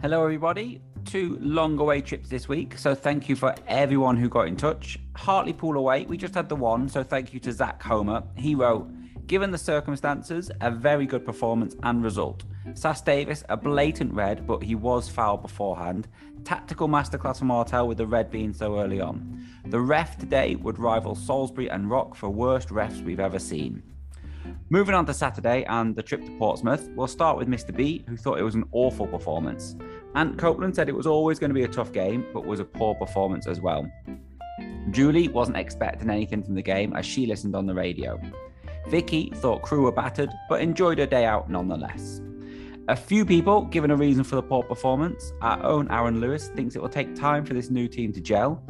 Hello, everybody. Two long away trips this week, so thank you for everyone who got in touch. Hartlepool away, we just had the one, so thank you to Zach Homer. He wrote, Given the circumstances, a very good performance and result. Sass-Davies, a blatant red, but he was fouled beforehand. Tactical masterclass from Artell with the red being so early on. The ref today would rival Salisbury and Rock for worst refs we've ever seen. Moving on to Saturday and the trip to Portsmouth, we'll start with Mr. B, who thought it was an awful performance. Ant Copeland said it was always going to be a tough game, but was a poor performance as well. Julie wasn't expecting anything from the game as she listened on the radio. Vicky thought Crewe were battered, but enjoyed her day out nonetheless. A few people given a reason for the poor performance. Our own Aaron Lewis thinks it will take time for this new team to gel.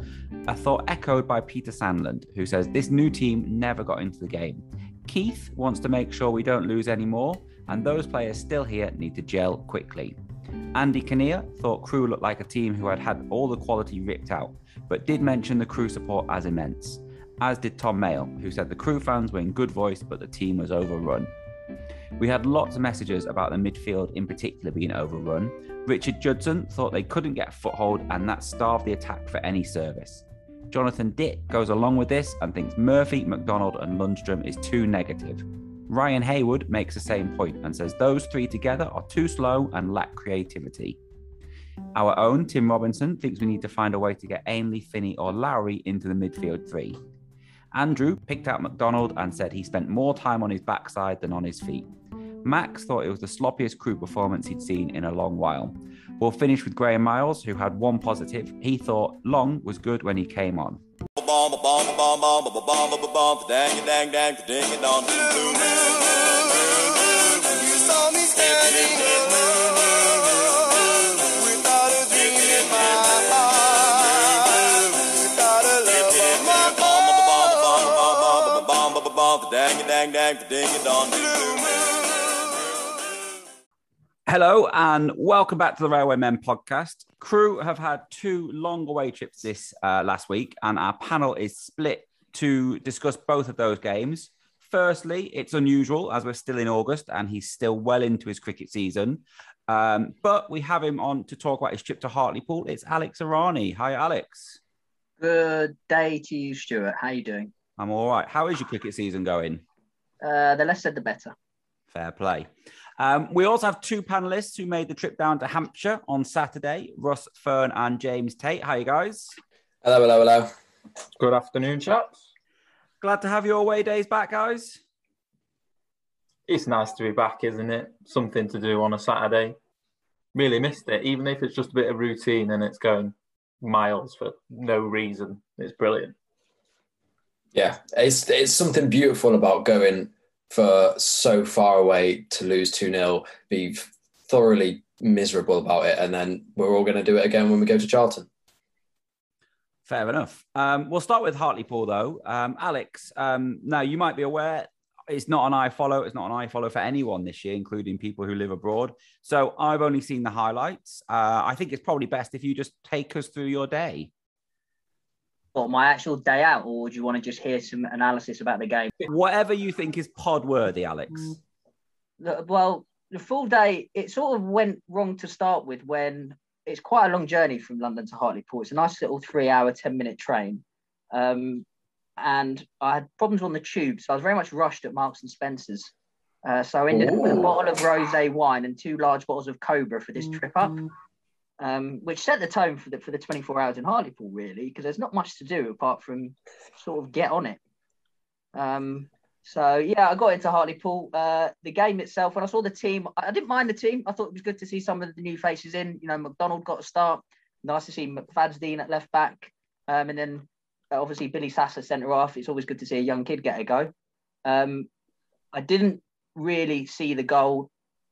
A thought echoed by Peter Sandland, who says this new team never got into the game. Keith wants to make sure we don't lose any more, and those players still here need to gel quickly. Andy Kinnear thought Crewe looked like a team who had had all the quality ripped out, but did mention the Crewe support as immense, as did Tom Mail, who said the Crewe fans were in good voice, but the team was overrun. We had lots of messages about the midfield in particular being overrun. Richard Judson thought they couldn't get a foothold and that starved the attack for any service. Jonathan Ditt goes along with this and thinks Murphy, McDonald, and Lundstram is too negative. Ryan Haywood makes the same point and says those three together are too slow and lack creativity. Our own Tim Robinson thinks we need to find a way to get Ainley, Finney, or Lowery into the midfield three. Andrew picked out McDonald and said he spent more time on his backside than on his feet. Max thought it was the sloppiest Crewe performance he'd seen in a long while. We'll finish with Graham Miles, who had one positive. He thought Long was good when he came on. Hello and welcome back to the Railway Men podcast. Crew have had two long away trips this uh, last week, and our panel is split to discuss both of those games. Firstly, it's unusual as we're still in August and he's still well into his cricket season. Um, but we have him on to talk about his trip to Hartlepool. It's Alex Arani. Hi, Alex. Good day to you, Stuart. How you doing? I'm all right. How is your cricket season going? Uh, the less said, the better. Fair play. Um, we also have two panelists who made the trip down to Hampshire on Saturday Russ Fern and James Tate. Hi, guys. Hello, hello, hello. Good afternoon, chaps. Glad to have your away days back, guys. It's nice to be back, isn't it? Something to do on a Saturday. Really missed it, even if it's just a bit of routine and it's going miles for no reason. It's brilliant. Yeah, it's it's something beautiful about going for so far away to lose 2 0, be thoroughly miserable about it, and then we're all going to do it again when we go to Charlton. Fair enough. Um, we'll start with Hartlepool, though. Um, Alex, um, now you might be aware it's not an I follow. It's not an I follow for anyone this year, including people who live abroad. So I've only seen the highlights. Uh, I think it's probably best if you just take us through your day. What, my actual day out, or do you want to just hear some analysis about the game? Whatever you think is pod worthy, Alex. The- Well, the full day, it sort of went wrong to start with when it's quite a long journey from London to Hartlepool. It's a nice little three hour, 10 minute train. Um, and I had problems on the tube, so I was very much rushed at Marks and Spencer's. Uh, so I ended up with a bottle of rosé wine and two large bottles of Cobra for this trip up. Um, which set the tone for the for the 24 hours in Hartlepool, really, because there's not much to do apart from sort of get on it. Um, so yeah, I got into Hartlepool. Uh, the game itself, when I saw the team, I didn't mind the team. I thought it was good to see some of the new faces in. You know, McDonald got a start. Nice to see McFadzean at left back, um, and then uh, obviously Billy Sasser centre off. It's always good to see a young kid get a go. Um, I didn't really see the goal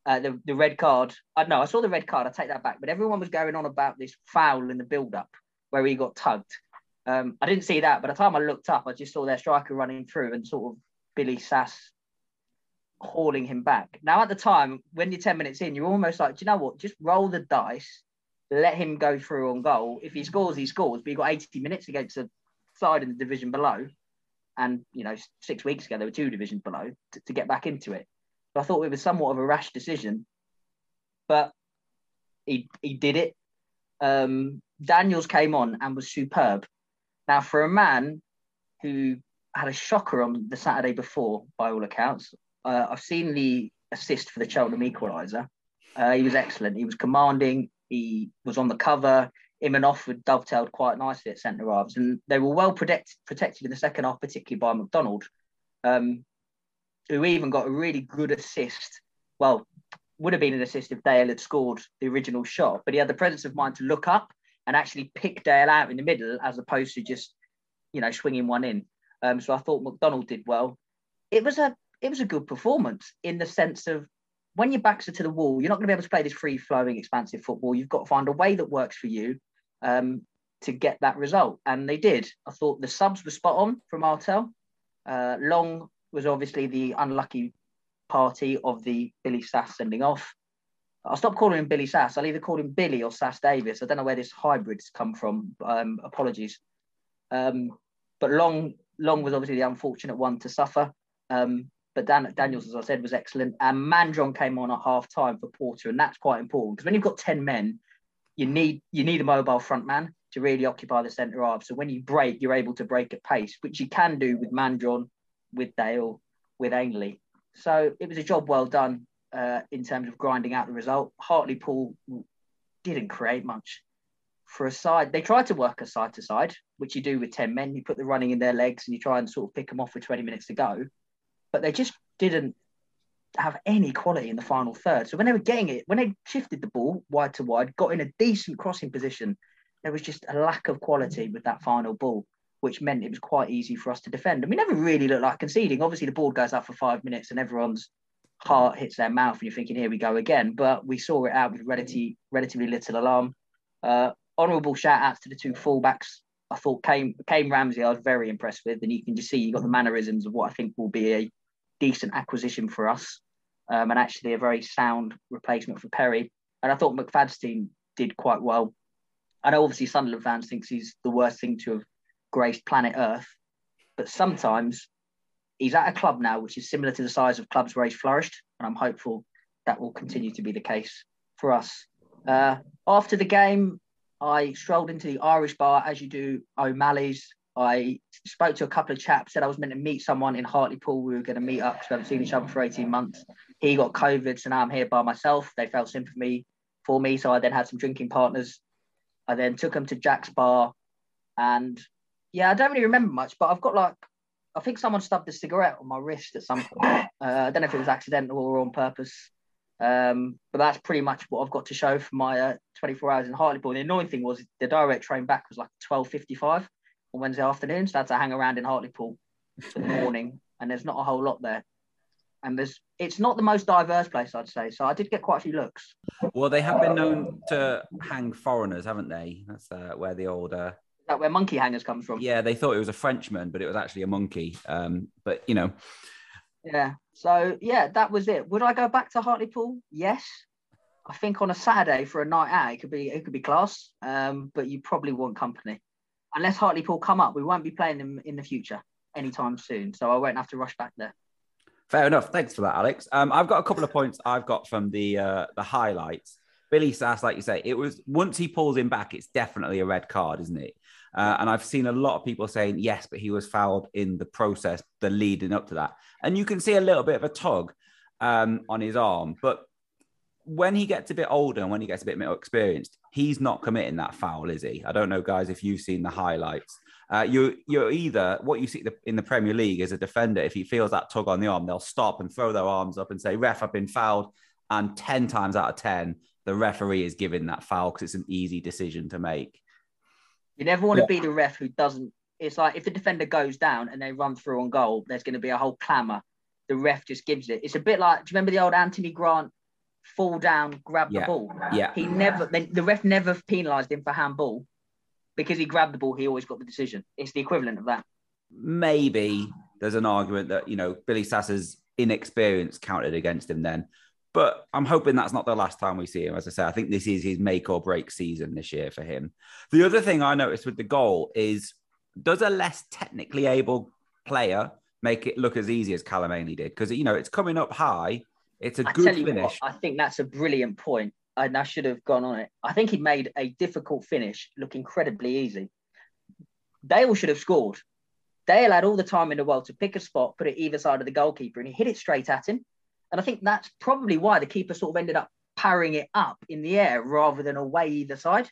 uh, the, the red card. I know I saw the red card. I take that back. But everyone was going on about this foul in the build-up where he got tugged. Um, I didn't see that. By the time I looked up, I just saw their striker running through and sort of Billy Sass hauling him back. Now at the time, when you're 10 minutes in, you're almost like, do you know what? Just roll the dice, let him go through on goal. If he scores, he scores. But he got 80 minutes against a side in the division below. And you know, six weeks ago there were two divisions below to, to get back into it. I thought it was somewhat of a rash decision. But he he did it. Um, Daniels came on and was superb. Now, for a man who had a shocker on the Saturday before, by all accounts, uh, I've seen the assist for the Cheltenham equaliser. Uh, he was excellent. He was commanding. He was on the cover. Him and Offord dovetailed quite nicely at centre halves, and they were well protect, protected in the second half, particularly by McDonald, um, who even got a really good assist. Well, would have been an assist if Dale had scored the original shot, but he had the presence of mind to look up and actually pick Dale out in the middle as opposed to just, you know, swinging one in. Um, so I thought McDonald did well. It was a it was a good performance in the sense of when your backs are to the wall, you're not going to be able to play this free flowing, expansive football. You've got to find a way that works for you um, to get that result. And they did. I thought the subs were spot on from Artell. Uh, Long was obviously the unlucky party of the Billy Sass sending off. I'll stop calling him Billy Sass. I'll either call him Billy or Sass-Davies. I don't know where this hybrid's come from. Um, apologies. Um, but Long Long was obviously the unfortunate one to suffer. Um, but Dan, Daniels, as I said, was excellent. And Mandron came on at half time for Porter, and that's quite important because when you've got ten men, you need you need a mobile front man to really occupy the centre half. So when you break, you're able to break at pace, which you can do with Mandron, with Dale, with Ainley. So it was a job well done uh, in terms of grinding out the result. Hartlepool didn't create much for a side. They tried to work a side to side, which you do with 10 men. You put the running in their legs and you try and sort of pick them off with 20 minutes to go. But they just didn't have any quality in the final third. So when they were getting it, when they shifted the ball wide to wide, got in a decent crossing position, there was just a lack of quality with that final ball, which meant it was quite easy for us to defend. And we never really looked like conceding. Obviously, the ball goes up for five minutes and everyone's heart hits their mouth and you're thinking, here we go again. But we saw it out with relatively, relatively little alarm. Uh, honourable shout outs to the two fullbacks. I thought Kane, Kane Ramsay, I was very impressed with. And you can just see you got the mannerisms of what I think will be a decent acquisition for us um, and actually a very sound replacement for Perry. And I thought McFadzean did quite well. I know obviously Sunderland fans thinks he's the worst thing to have graced planet Earth, but sometimes he's at a club now which is similar to the size of clubs where he's flourished, and I'm hopeful that will continue to be the case for us. Uh, after the game, I strolled into the Irish bar as you do O'Malley's. I spoke to a couple of chaps, said I was meant to meet someone in Hartlepool. We were going to meet up because we haven't seen each other for 18 months. He got COVID, so now I'm here by myself. They felt sympathy for me, so I then had some drinking partners. I then took them to Jack's bar, and yeah, I don't really remember much, but I've got like, I think someone stubbed a cigarette on my wrist at some point. Uh, I don't know if it was accidental or on purpose. Um, but that's pretty much what I've got to show for my uh, 24 hours in Hartlepool. The annoying thing was the direct train back was like 12.55 on Wednesday afternoon. So I had to hang around in Hartlepool for the morning and there's not a whole lot there. And there's it's not the most diverse place, I'd say. So I did get quite a few looks. Well, they have been known to hang foreigners, haven't they? That's uh, where the old. That where monkey hangers comes from. Yeah, they thought it was a Frenchman, but it was actually a monkey. Um, but you know. Yeah. So yeah, that was it. Would I go back to Hartlepool? Yes. I think on a Saturday for a night out, it could be it could be class. Um, but you probably want company unless Hartlepool come up, we won't be playing them in the future anytime soon. So I won't have to rush back there. Fair enough. Thanks for that, Alex. Um, I've got a couple of points I've got from the uh, the highlights. Billy Sass, like you say, it was once he pulls him back, it's definitely a red card, isn't it? Uh, and I've seen a lot of people saying yes, but he was fouled in the process, the leading up to that, and you can see a little bit of a tug um, on his arm. But when he gets a bit older and when he gets a bit more experienced, he's not committing that foul, is he? I don't know, guys, if you've seen the highlights. Uh, you you're either what you see in the Premier League as a defender. If he feels that tug on the arm, they'll stop and throw their arms up and say, "Ref, I've been fouled." And ten times out of ten, the referee is giving that foul because it's an easy decision to make. You never want yeah. to be the ref who doesn't. It's like if the defender goes down and they run through on goal, there's going to be a whole clamour. The ref just gives it. It's a bit like, do you remember the old Anthony Grant fall down, grab yeah. the ball. Yeah. He never, the ref never penalised him for handball because he grabbed the ball. He always got the decision. It's the equivalent of that. Maybe there's an argument that, you know, Billy Sass's inexperience counted against him then. But I'm hoping that's not the last time we see him. As I say, I think this is his make or break season this year for him. The other thing I noticed with the goal is does a less technically able player make it look as easy as Callum Ainley did? Because, you know, it's coming up high it's a I good finish. What, I think that's a brilliant point. and I should have gone on it. I think he made a difficult finish look incredibly easy. Dale should have scored. Dale had all the time in the world to pick a spot, put it either side of the goalkeeper, and he hit it straight at him. And I think that's probably why the keeper sort of ended up parrying it up in the air rather than away either side.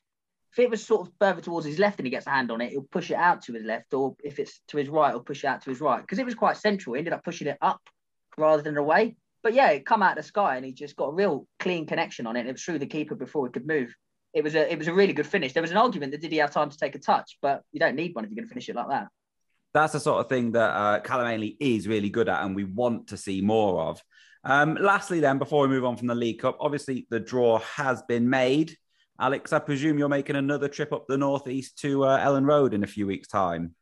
If it was sort of further towards his left and he gets a hand on it, he'll push it out to his left, or if it's to his right, he'll push it out to his right. Because it was quite central. He ended up pushing it up rather than away. But yeah, it come out of the sky and he just got a real clean connection on it. It was through the keeper before he could move. It was a it was a really good finish. There was an argument that did he have time to take a touch, but you don't need one if you're going to finish it like that. That's the sort of thing that uh, Callum Ainley is really good at, and we want to see more of. Um, lastly, then, before we move on from the League Cup, obviously the draw has been made. Alex, I presume you're making another trip up the northeast to uh, Elland Road in a few weeks' time.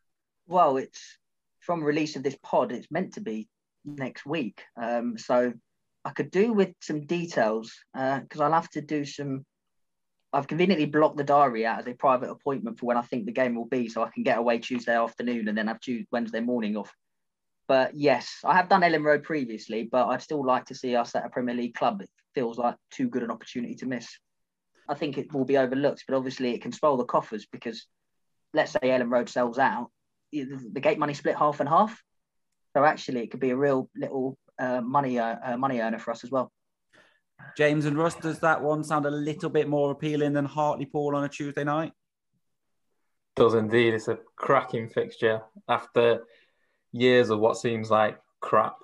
Well, it's from release of this pod. It's meant to be next week. Um, so I could do with some details because uh, I'll have to do some. I've conveniently blocked the diary out as a private appointment for when I think the game will be, so I can get away Tuesday afternoon and then have Tuesday, Wednesday morning off. But yes, I have done Elland Road previously, but I'd still like to see us at a Premier League club. It feels like too good an opportunity to miss. I think it will be overlooked, but obviously it can spoil the coffers because let's say Elland Road sells out, the gate money split half and half. So actually, it could be a real little uh, money uh, uh, money earner for us as well. James and Russ, does that one sound a little bit more appealing than Hartlepool on a Tuesday night? Does indeed. It's a cracking fixture after years of what seems like crap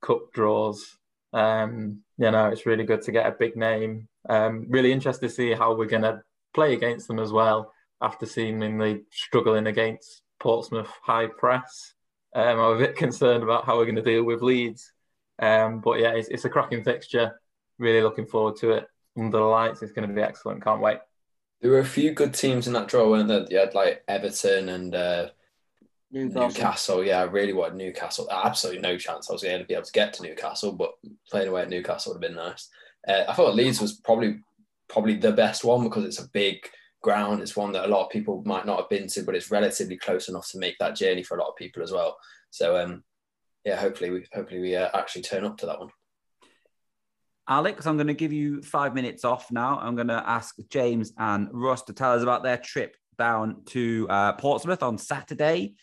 cup draws. Um, you know, it's really good to get a big name. Um, really interested to see how we're going to play against them as well after seemingly struggling against Portsmouth high press. Um, I'm a bit concerned about how we're going to deal with Leeds. Um, but yeah, it's, it's a cracking fixture. Really looking forward to it. Under the lights, it's going to be excellent. Can't wait. There were a few good teams in that draw, weren't there? You had like Everton and uh, Newcastle. Newcastle. Yeah, I really wanted Newcastle. Absolutely no chance I was going to be able to get to Newcastle, but playing away at Newcastle would have been nice. Uh, I thought Leeds was probably probably the best one because it's a big ground. It's one that a lot of people might not have been to, but it's relatively close enough to make that journey for a lot of people as well. So um, yeah, hopefully we hopefully we uh, actually turn up to that one. Alex, I'm going to give you five minutes off now. I'm going to ask James and Russ to tell us about their trip down to uh, Portsmouth on Saturday.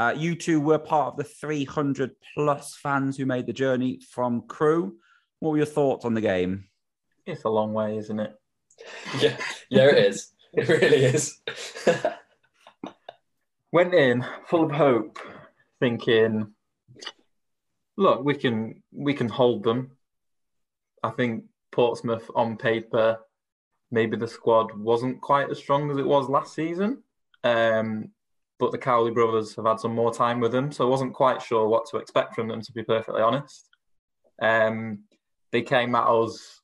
Uh, you two were part of the 300 plus fans who made the journey from Crewe. What were your thoughts on the game? It's a long way, isn't it? yeah, yeah, it is. It really is. Went in full of hope, thinking, look, we can we can hold them. I think Portsmouth on paper, maybe the squad wasn't quite as strong as it was last season. Um, but the Cowley brothers have had some more time with them, so I wasn't quite sure what to expect from them, to be perfectly honest. Um, they came at us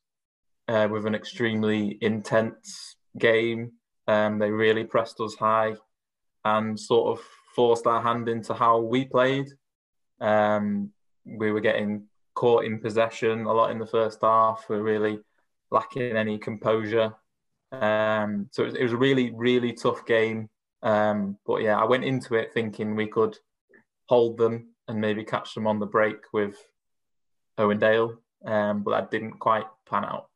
uh, with an extremely intense game. Um, they really pressed us high and sort of forced our hand into how we played. Um, we were getting caught in possession a lot in the first half. We are really lacking any composure. Um, so it was, it was, a really, really tough game. Um, but yeah, I went into it thinking we could hold them and maybe catch them on the break with Owen Dale, um, but that didn't quite pan out.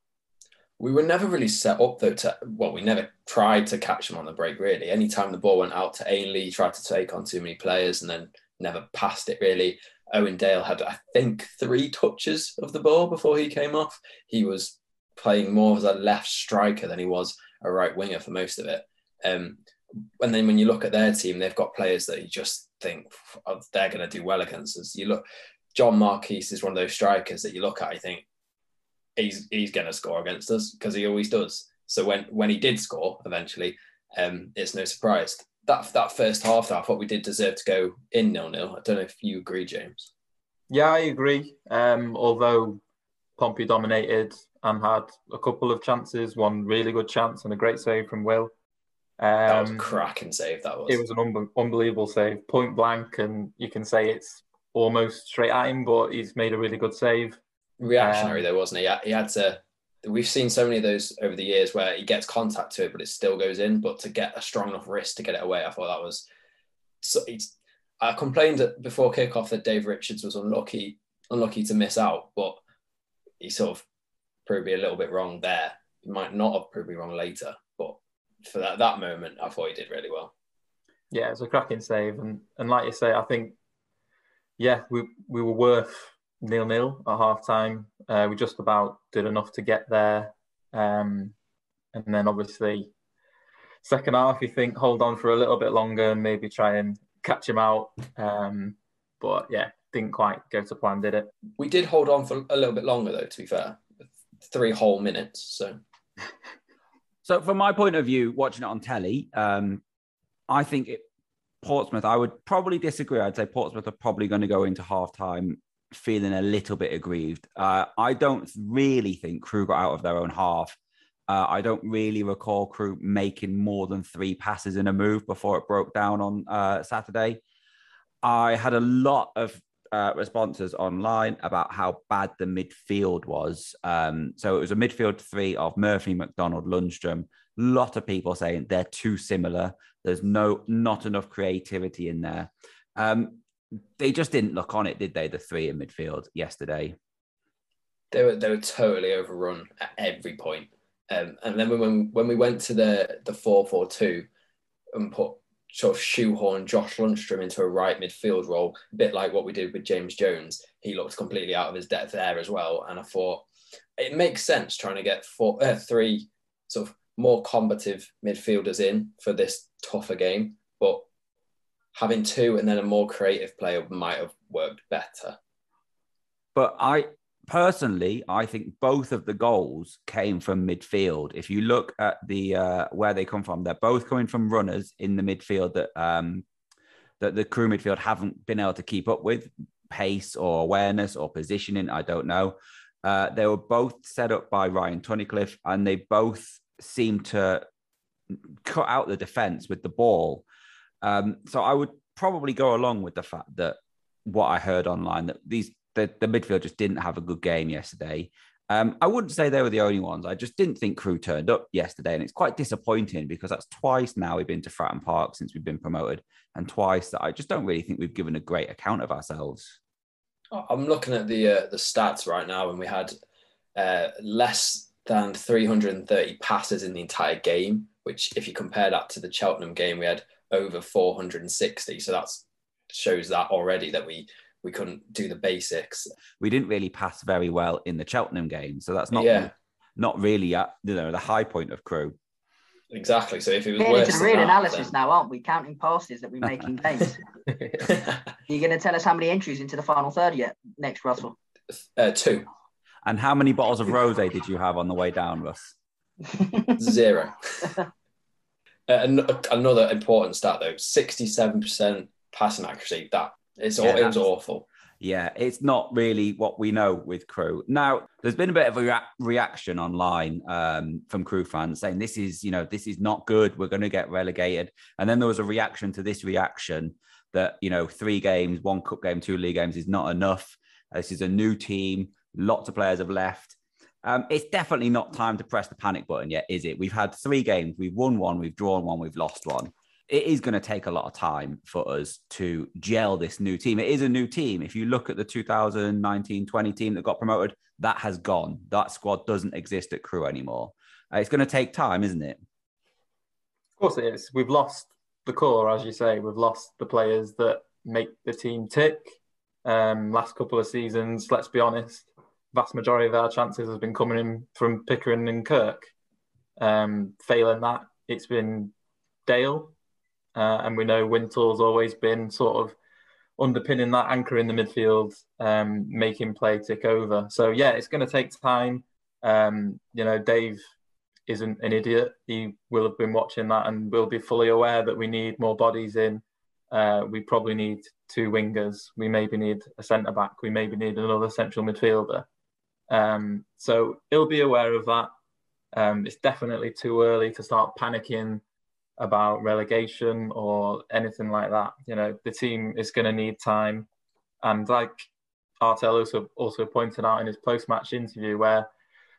We were never really set up though to well, we never tried to catch them on the break really. Anytime the ball went out to Ainley, he tried to take on too many players and then never passed it really. Owen Dale had, I think, three touches of the ball before he came off. He was playing more as a left striker than he was a right winger for most of it. Um, and then when you look at their team, they've got players that you just think oh, they're going to do well against us. You look, John Marquis is one of those strikers that you look at, I think he's he's going to score against us because he always does. So when when he did score eventually, um, it's no surprise that that first half, though, I thought we did deserve to go in nil nil. I don't know if you agree, James. Yeah, I agree. Um, although Pompey dominated and had a couple of chances, one really good chance and a great save from Will. That was a um, cracking save. That was. It was an un- unbelievable save, point blank, and you can say it's almost straight at him, but he's made a really good save. Reactionary um, though, wasn't he? He had to we've seen so many of those over the years where he gets contact to it, but it still goes in. But to get a strong enough wrist to get it away, I thought that was. So I complained before kickoff that Dave Richards was unlucky, unlucky to miss out, but he sort of proved me a little bit wrong there. he might not have proved me wrong later, for that that moment, I thought he did really well. Yeah, it's a cracking save, and and like you say, I think yeah, we we were worth nil nil at half time. Uh, we just about did enough to get there, um, and then obviously second half, you think hold on for a little bit longer and maybe try and catch him out. Um, but yeah, didn't quite go to plan, did it? We did hold on for a little bit longer, though. To be fair, three whole minutes. So, so from my point of view, watching it on telly, um, I think it, Portsmouth. I would probably disagree. I'd say Portsmouth are probably going to go into half time feeling a little bit aggrieved. Uh, I don't really think Crewe got out of their own half. Uh, I don't really recall Crewe making more than three passes in a move before it broke down on uh, Saturday. I had a lot of uh, responses online about how bad the midfield was. Um, so it was a midfield three of Murphy, McDonald, Lundstram. A lot of people saying they're too similar. There's no not enough creativity in there. Um, they just didn't look on it, did they? The three in midfield yesterday. They were they were totally overrun at every point. Um, and then when when we went to the the four four two and put sort of shoehorn Josh Lundstram into a right midfield role, a bit like what we did with James Jones. He looked completely out of his depth there as well. And I thought it makes sense trying to get four, uh, three sort of more combative midfielders in for this tougher game. But having two and then a more creative player might have worked better. But I personally, I think both of the goals came from midfield. If you look at the uh, where they come from, they're both coming from runners in the midfield that um, that the Crewe midfield haven't been able to keep up with pace or awareness or positioning. I don't know. Uh, they were both set up by Ryan Tunnicliffe, and they both seem to cut out the defense with the ball. Um, so I would probably go along with the fact that what I heard online that these the, the midfield just didn't have a good game yesterday. Um, I wouldn't say they were the only ones. I just didn't think Crewe turned up yesterday, and it's quite disappointing because that's twice now we've been to Fratton Park since we've been promoted, and twice that I just don't really think we've given a great account of ourselves. I'm looking at the uh, the stats right now, and we had uh, less than 330 passes in the entire game. Which, if you compare that to the Cheltenham game, we had over 460. So that shows that already that we we couldn't do the basics. We didn't really pass very well in the Cheltenham game, so that's not yeah. not really at you know the high point of Crewe. Exactly. So if it was Getting worse into than real that, analysis then- now, aren't we? Counting passes that we make in games. You're going to tell us how many entries into the final third yet next, Russell? uh, two And how many bottles of rosé did you have on the way down, Russ? zero. uh, an- another important stat though: sixty-seven percent passing accuracy. That it's Yeah, all, it was awful. Yeah, it's not really what we know with Crewe. Now, there's been a bit of a rea- reaction online um, from Crewe fans saying this is, you know, this is not good. We're going to get relegated. And then there was a reaction to this reaction that, you know, three games, one cup game, two league games is not enough. This is a new team. Lots of players have left. Um, it's definitely not time to press the panic button yet, is it? We've had three games. We've won one, we've drawn one, we've lost one it is going to take a lot of time for us to gel this new team. It is a new team. If you look at the 2019 20 team that got promoted, that has gone. That squad doesn't exist at Crewe anymore. Uh, it's going to take time, isn't it? Of course it is. We've lost the core, as you say. We've lost the players that make the team tick. Um, last couple of seasons, let's be honest, vast majority of our chances has been coming in from Pickering and Kirk. Um, failing that, it's been Dale, uh, and we know Wintle's always been sort of underpinning that anchor in the midfield, um, making play tick over. So yeah, it's going to take time. Um, you know, Dave isn't an idiot. He will have been watching that and will be fully aware that we need more bodies in. Uh, we probably need two wingers. We maybe need a centre back. We maybe need another central midfielder. Um, so he'll be aware of that. Um, it's definitely too early to start panicking about relegation or anything like that. You know, the team is going to need time. And like Artell also, also pointed out in his post match interview, where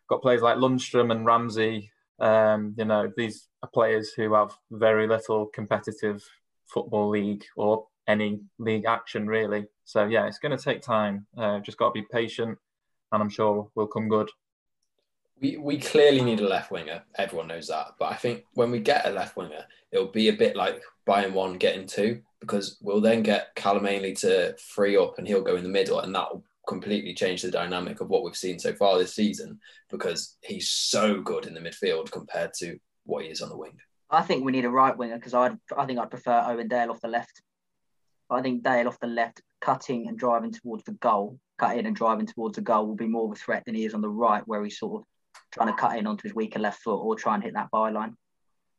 got players like Lundstram and Ramsay, um, you know, these are players who have very little competitive football league or any league action really. So yeah, it's going to take time. Uh, just got to be patient, and I'm sure we'll come good. We we clearly need a left winger. Everyone knows that. But I think when we get a left winger, it'll be a bit like buying one, getting two, because we'll then get Callum Ainley to free up and he'll go in the middle, and that will completely change the dynamic of what we've seen so far this season because he's so good in the midfield compared to what he is on the wing. I think we need a right winger because I I think I'd prefer Owen Dale off the left. I think Dale off the left, cutting and driving towards the goal, cutting and driving towards the goal will be more of a threat than he is on the right, where he's sort of trying to cut in onto his weaker left foot or try and hit that byline.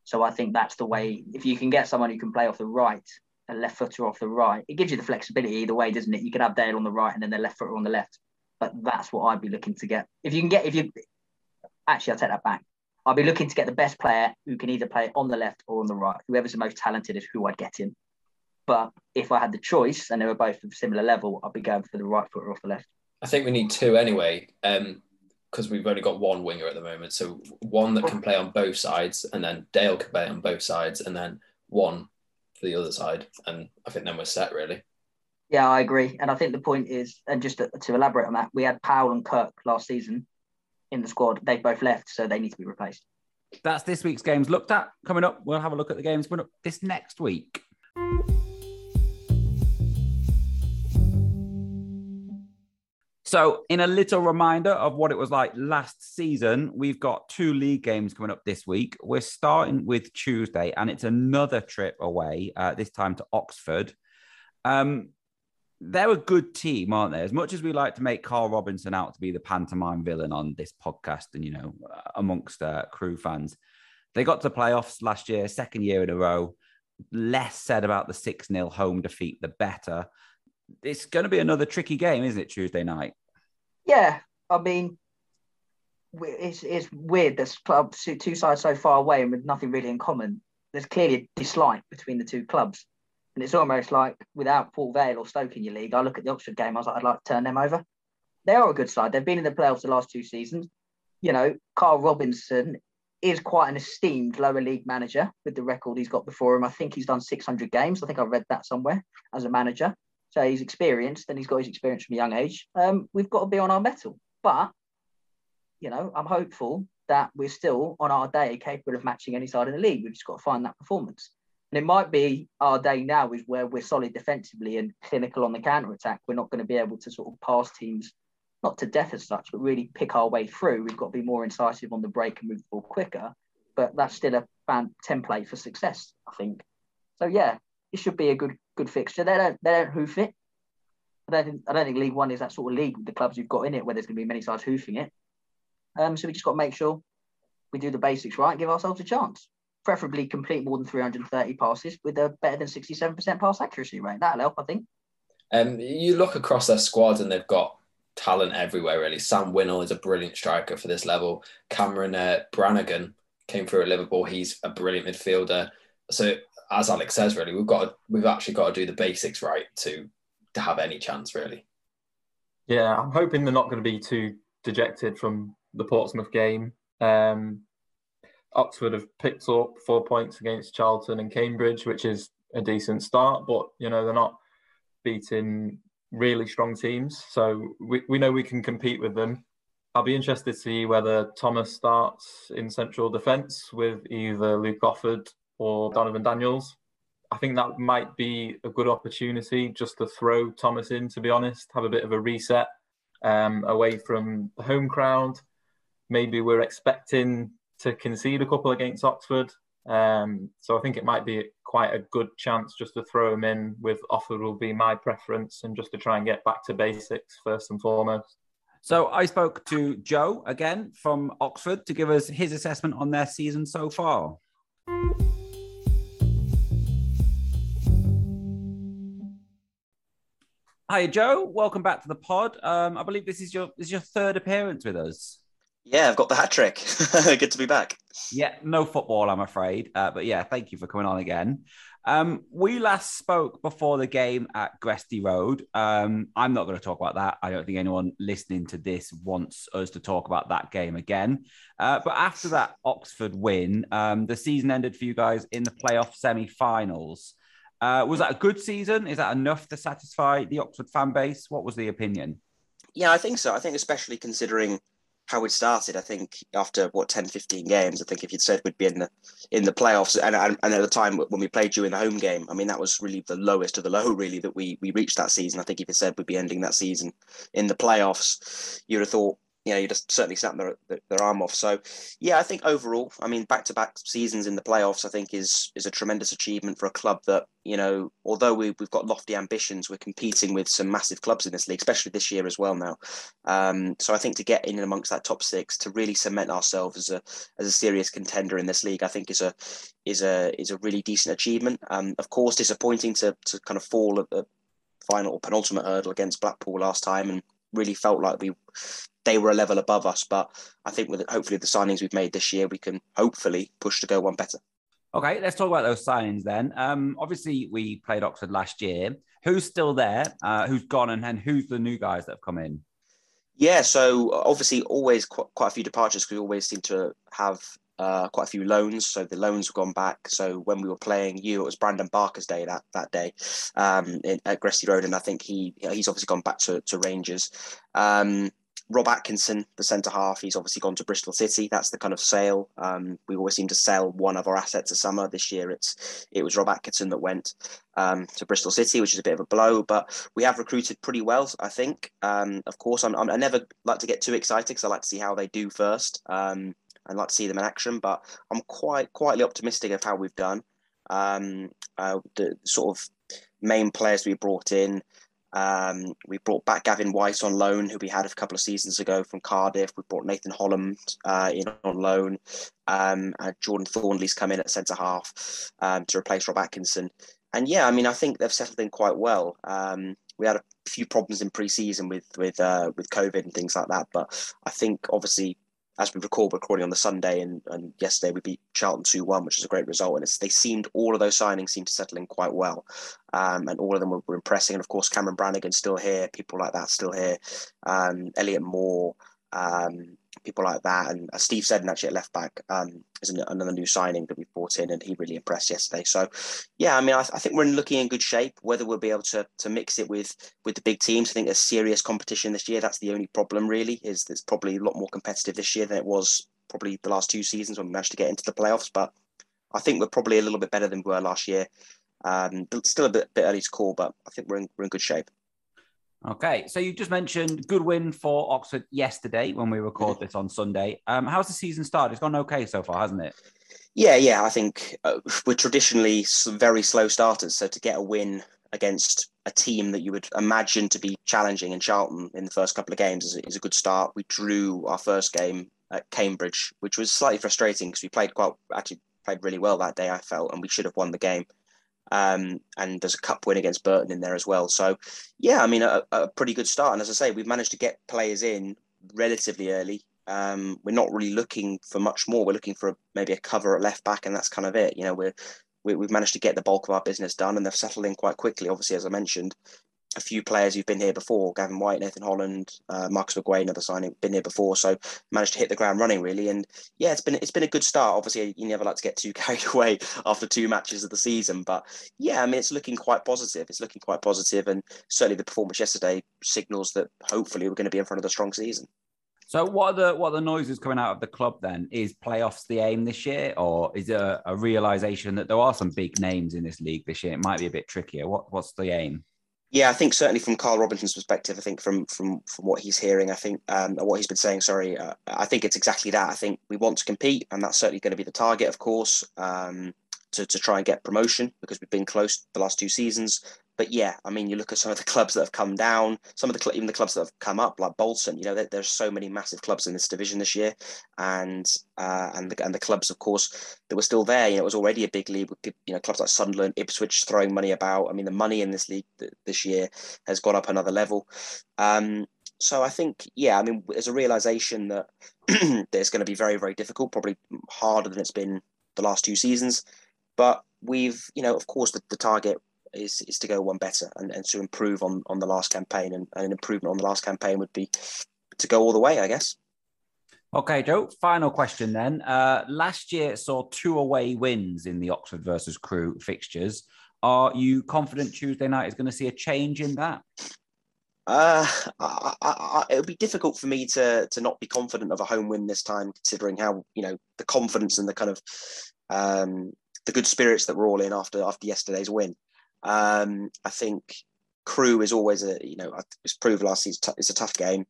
So I think that's the way. If you can get someone who can play off the right, a left footer off the right, it gives you the flexibility either way, doesn't it? You can have Dale on the right and then the left footer on the left. But that's what I'd be looking to get. If you can get, if you actually, I'll take that back. I'll be looking to get the best player who can either play on the left or on the right. Whoever's the most talented is who I'd get in. But if I had the choice and they were both of similar level, I'd be going for the right footer off the left. I think we need two anyway, um, because we've only got one winger at the moment. So one that can play on both sides, and then Dale can play on both sides, and then one for the other side. And I think then we're set really. Yeah, I agree. And I think the point is, and just to, to elaborate on that, we had Powell and Kirk last season in the squad. They've both left, so they need to be replaced. That's this week's games looked at. Coming up, we'll have a look at the games coming up this next week. So, in a little reminder of what it was like last season, we've got two league games coming up this week. We're starting with Tuesday, and it's another trip away, uh, this time to Oxford. Um, they're a good team, aren't they? As much as we like to make Karl Robinson out to be the pantomime villain on this podcast and, you know, amongst uh, Crewe fans, they got to playoffs last year, second year in a row. Less said about the 6 0 home defeat, the better. It's going to be another tricky game, isn't it, Tuesday night? Yeah, I mean, it's, it's weird. There's clubs, two sides so far away and with nothing really in common. There's clearly a dislike between the two clubs. And it's almost like without Port Vale or Stoke in your league, I look at the Oxford game, I was like, I'd like to turn them over. They are a good side. They've been in the playoffs the last two seasons. You know, Karl Robinson is quite an esteemed lower league manager with the record he's got before him. I think he's done 600 games. I think I read that somewhere as a manager. So he's experienced and he's got his experience from a young age. Um, we've got to be on our mettle. But, you know, I'm hopeful that we're still on our day capable of matching any side in the league. We've just got to find that performance. And it might be our day now is where we're solid defensively and clinical on the counter attack. We're not going to be able to sort of pass teams, not to death as such, but really pick our way through. We've got to be more incisive on the break and move the ball quicker. But that's still a fan template for success, I think. So yeah, it should be a good good fixture. They don't they don't hoof it. I don't think I don't think League One is that sort of league with the clubs you've got in it where there's going to be many sides hoofing it. Um, so we just got to make sure we do the basics right give ourselves a chance. Preferably complete more than 330 passes with a better than 67% pass accuracy rate. That'll help, I think. Um, you look across their squad and they've got talent everywhere, really. Sam Winnall is a brilliant striker for this level. Cameron uh, Brannagan came through at Liverpool. He's a brilliant midfielder. So as Alex says, really, we've got to, we've actually got to do the basics right to to have any chance, really. Yeah, I'm hoping they're not going to be too dejected from the Portsmouth game. Um, Oxford have picked up four points against Charlton and Cambridge, which is a decent start, but you know they're not beating really strong teams, so we, we know we can compete with them. I'll be interested to see whether Thomas starts in central defence with either Luke Offord or Donervon Daniels. I think that might be a good opportunity just to throw Thomas in, to be honest, have a bit of a reset um, away from the home crowd. Maybe we're expecting to concede a couple against Oxford. Um, so I think it might be quite a good chance just to throw him in with Offord will be my preference and just to try and get back to basics first and foremost. So I spoke to Joe again from Oxford to give us his assessment on their season so far. Hi, Joe. Welcome back to the pod. Um, I believe this is your this is your third appearance with us. Yeah, I've got the hat trick. Good to be back. Yeah, no football, I'm afraid. Uh, but yeah, thank you for coming on again. Um, we last spoke before the game at Gresty Road. Um, I'm not going to talk about that. I don't think anyone listening to this wants us to talk about that game again. Uh, but after that Oxford win, um, the season ended for you guys in the playoff semi finals. Uh, was that a good season? Is that enough to satisfy the Oxford fan base? What was the opinion? Yeah, I think so. I think especially considering how we started. I think after what 10, 15 games, I think if you'd said we'd be in the in the playoffs, and, and, and at the time when we played you in the home game, I mean that was really the lowest of the low, really that we we reached that season. I think if you said we'd be ending that season in the playoffs, you'd have thought you know, you just certainly snapped their, their arm off. So, yeah, I think overall, I mean, back to back seasons in the playoffs, I think is is a tremendous achievement for a club that you know, although we, we've got lofty ambitions, we're competing with some massive clubs in this league, especially this year as well now. Um, so I think to get in amongst that top six, to really cement ourselves as a as a serious contender in this league, I think is a is a is a really decent achievement. Um, of course, disappointing to to kind of fall at the final or penultimate hurdle against Blackpool last time and really felt like we they were a level above us. But I think with hopefully the signings we've made this year, we can hopefully push to go one better. Okay, let's talk about those signings then. Um, obviously, we played Oxford last year. Who's still there? Uh, who's gone, and, and who's the new guys that have come in? Yeah, so obviously, always quite, quite a few departures because we always seem to have uh, quite a few loans. So the loans have gone back. So when we were playing you, it was Brandon Barker's day that that day um, in, at Gresty Road, and I think he he's obviously gone back to, to Rangers. Um, Rob Atkinson, the centre half, he's obviously gone to Bristol City. That's the kind of sale. Um, we always seem to sell one of our assets a summer. This year, it's it was Rob Atkinson that went um, to Bristol City, which is a bit of a blow. But we have recruited pretty well, I think. Um, of course, I'm, I'm, i never like to get too excited because I like to see how they do first. Um, and like to see them in action, but I'm quite quietly optimistic of how we've done. Um, uh, the sort of main players we brought in. Um, we brought back Gavin Whyte on loan, who we had a couple of seasons ago from Cardiff. We brought Nathan Holland uh, in on loan. Um, Jordan Thorniley's come in at centre half um, to replace Rob Atkinson. And yeah, I mean, I think they've settled in quite well. Um, we had a few problems in pre-season with with uh, with COVID and things like that, but I think obviously as we record, recording on the Sunday, and, and yesterday we beat Charlton 2 1, which is a great result. And it's, they seemed, all of those signings seemed to settle in quite well. Um, and all of them were, were, impressing. And of course, Cameron Brannagan still here, people like that still here. Um, Elliott Moore, um, people like that. And as Steve said, and actually at left back um, is another new signing that we brought in, and he really impressed yesterday. So, yeah, I mean, I, I, think we're looking in good shape. Whether we'll be able to to mix it with with the big teams, I think there's serious competition this year. That's the only problem, really. Is it's probably a lot more competitive this year than it was probably the last two seasons when we managed to get into the playoffs. But I think we're probably a little bit better than we were last year. Um, still a bit, bit early to call, but I think we're in, we're in good shape. Okay, so you just mentioned good win for Oxford yesterday when we record this on Sunday. Um, how's the season started? It's gone okay so far, hasn't it? Yeah, yeah. I think uh, we're traditionally very slow starters, so to get a win against a team that you would imagine to be challenging in Charlton in the first couple of games is, is a good start. We drew our first game at Cambridge, which was slightly frustrating because we played quite actually played really well that day. I felt, and we should have won the game. Um, and there's a cup win against Burton in there as well. So, yeah, I mean, a, a, pretty good start. And as I say, we've managed to get players in relatively early. Um, we're not really looking for much more. We're looking for a, maybe a cover at left back, and that's kind of it. You know, we're we, have managed to get the bulk of our business done, and they've settled in quite quickly. Obviously, as I mentioned, a few players who've been here before Gavin Whyte, Nathan Holland, uh, Marcus McGuane, another signing, been here before. So managed to hit the ground running really. And yeah, it's been it's been a good start. Obviously, you never like to get too carried away after two matches of the season. But yeah, I mean, it's looking quite positive. It's looking quite positive, and certainly the performance yesterday signals that hopefully we're going to be in front of a strong season. So, what are the what are the noises coming out of the club then? Is playoffs the aim this year, or is there a realization that there are some big names in this league this year? It might be a bit trickier. What what's the aim? Yeah, I think certainly from Karl Robinson's perspective, I think from from from what he's hearing, I think um, what he's been saying. Sorry, uh, I think it's exactly that. I think we want to compete, and that's certainly going to be the target, of course, um, to to try and get promotion because we've been close the last two seasons but yeah, I mean, you look at some of the clubs that have come down, some of the even the clubs that have come up, like Bolton. You know, there, there's so many massive clubs in this division this year, and uh, and the and the clubs, of course, that were still there. You know, it was already a big league with you know clubs like Sunderland, Ipswich throwing money about. I mean, the money in this league this year has gone up another level. Um, so I think, yeah, I mean, there's a realization that, that it's going to be very, very difficult, probably harder than it's been the last two seasons. But we've, you know, of course, the, the target is is to go one better and, and to improve on on the last campaign and, and an improvement on the last campaign would be to go all the way i guess Okay, Joe. Final question then. Uh, last year saw two away wins in the Oxford versus Crewe fixtures. Are you confident Tuesday night is going to see a change in that? Uh, I, I, I, it would be difficult for me to to not be confident of a home win this time, considering how you know the confidence and the kind of um, the good spirits that we're all in after after yesterday's win. Um, I think Crewe is always a you know it's proved last season it's a tough game.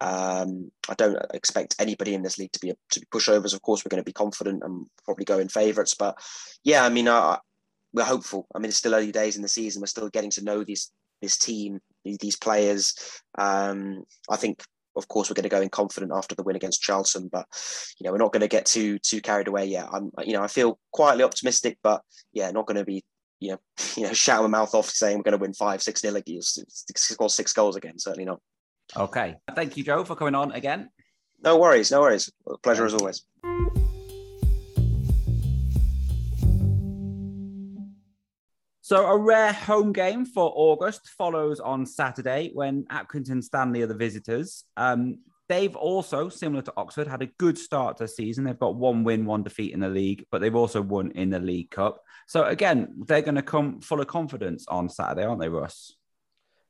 Um, I don't expect anybody in this league to be to be pushovers. Of course, we're going to be confident and probably go in favourites. But yeah, I mean, we're hopeful. I mean, it's still early days in the season. We're still getting to know these this team, these players. Um, I think, of course, we're going to go in confident after the win against Charlton, but you know, we're not going to get too too carried away yet. I'm, you know, I feel quietly optimistic, but yeah, not going to be, you know, you know, shout my mouth off saying we're going to win five, six nil, score six goals again. Certainly not. Okay, thank you, Joe, for coming on again. No worries, no worries. Pleasure as always. So a rare home game for August follows on Saturday when Accrington Stanley are the visitors. Um, they've also, similar to Oxford, had a good start to the season. They've got one win, one defeat in the league, but they've also won in the League Cup. So again, they're going to come full of confidence on Saturday, aren't they, Russ?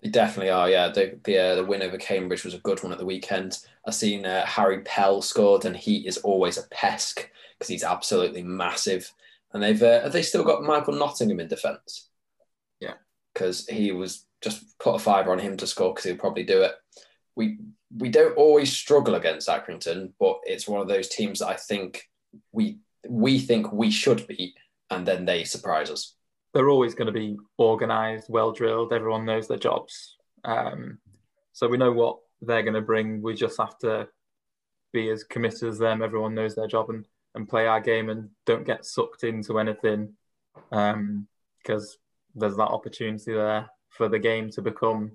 They definitely are. Yeah, the the, uh, the win over Cambridge was a good one at the weekend. I've seen uh, Harry Pell scored, and he is always a pest because he's absolutely massive. And they've uh, have they still got Michael Nottingham in defence? Yeah, because he was just put a fiver on him to score because he'll probably do it. We we don't always struggle against Accrington, but it's one of those teams that I think we we think we should beat, and then they surprise us. They're always going to be organised, well drilled. Everyone knows their jobs, um, so we know what they're going to bring. We just have to be as committed as them. Everyone knows their job and and play our game and don't get sucked into anything because um, there's that opportunity there for the game to become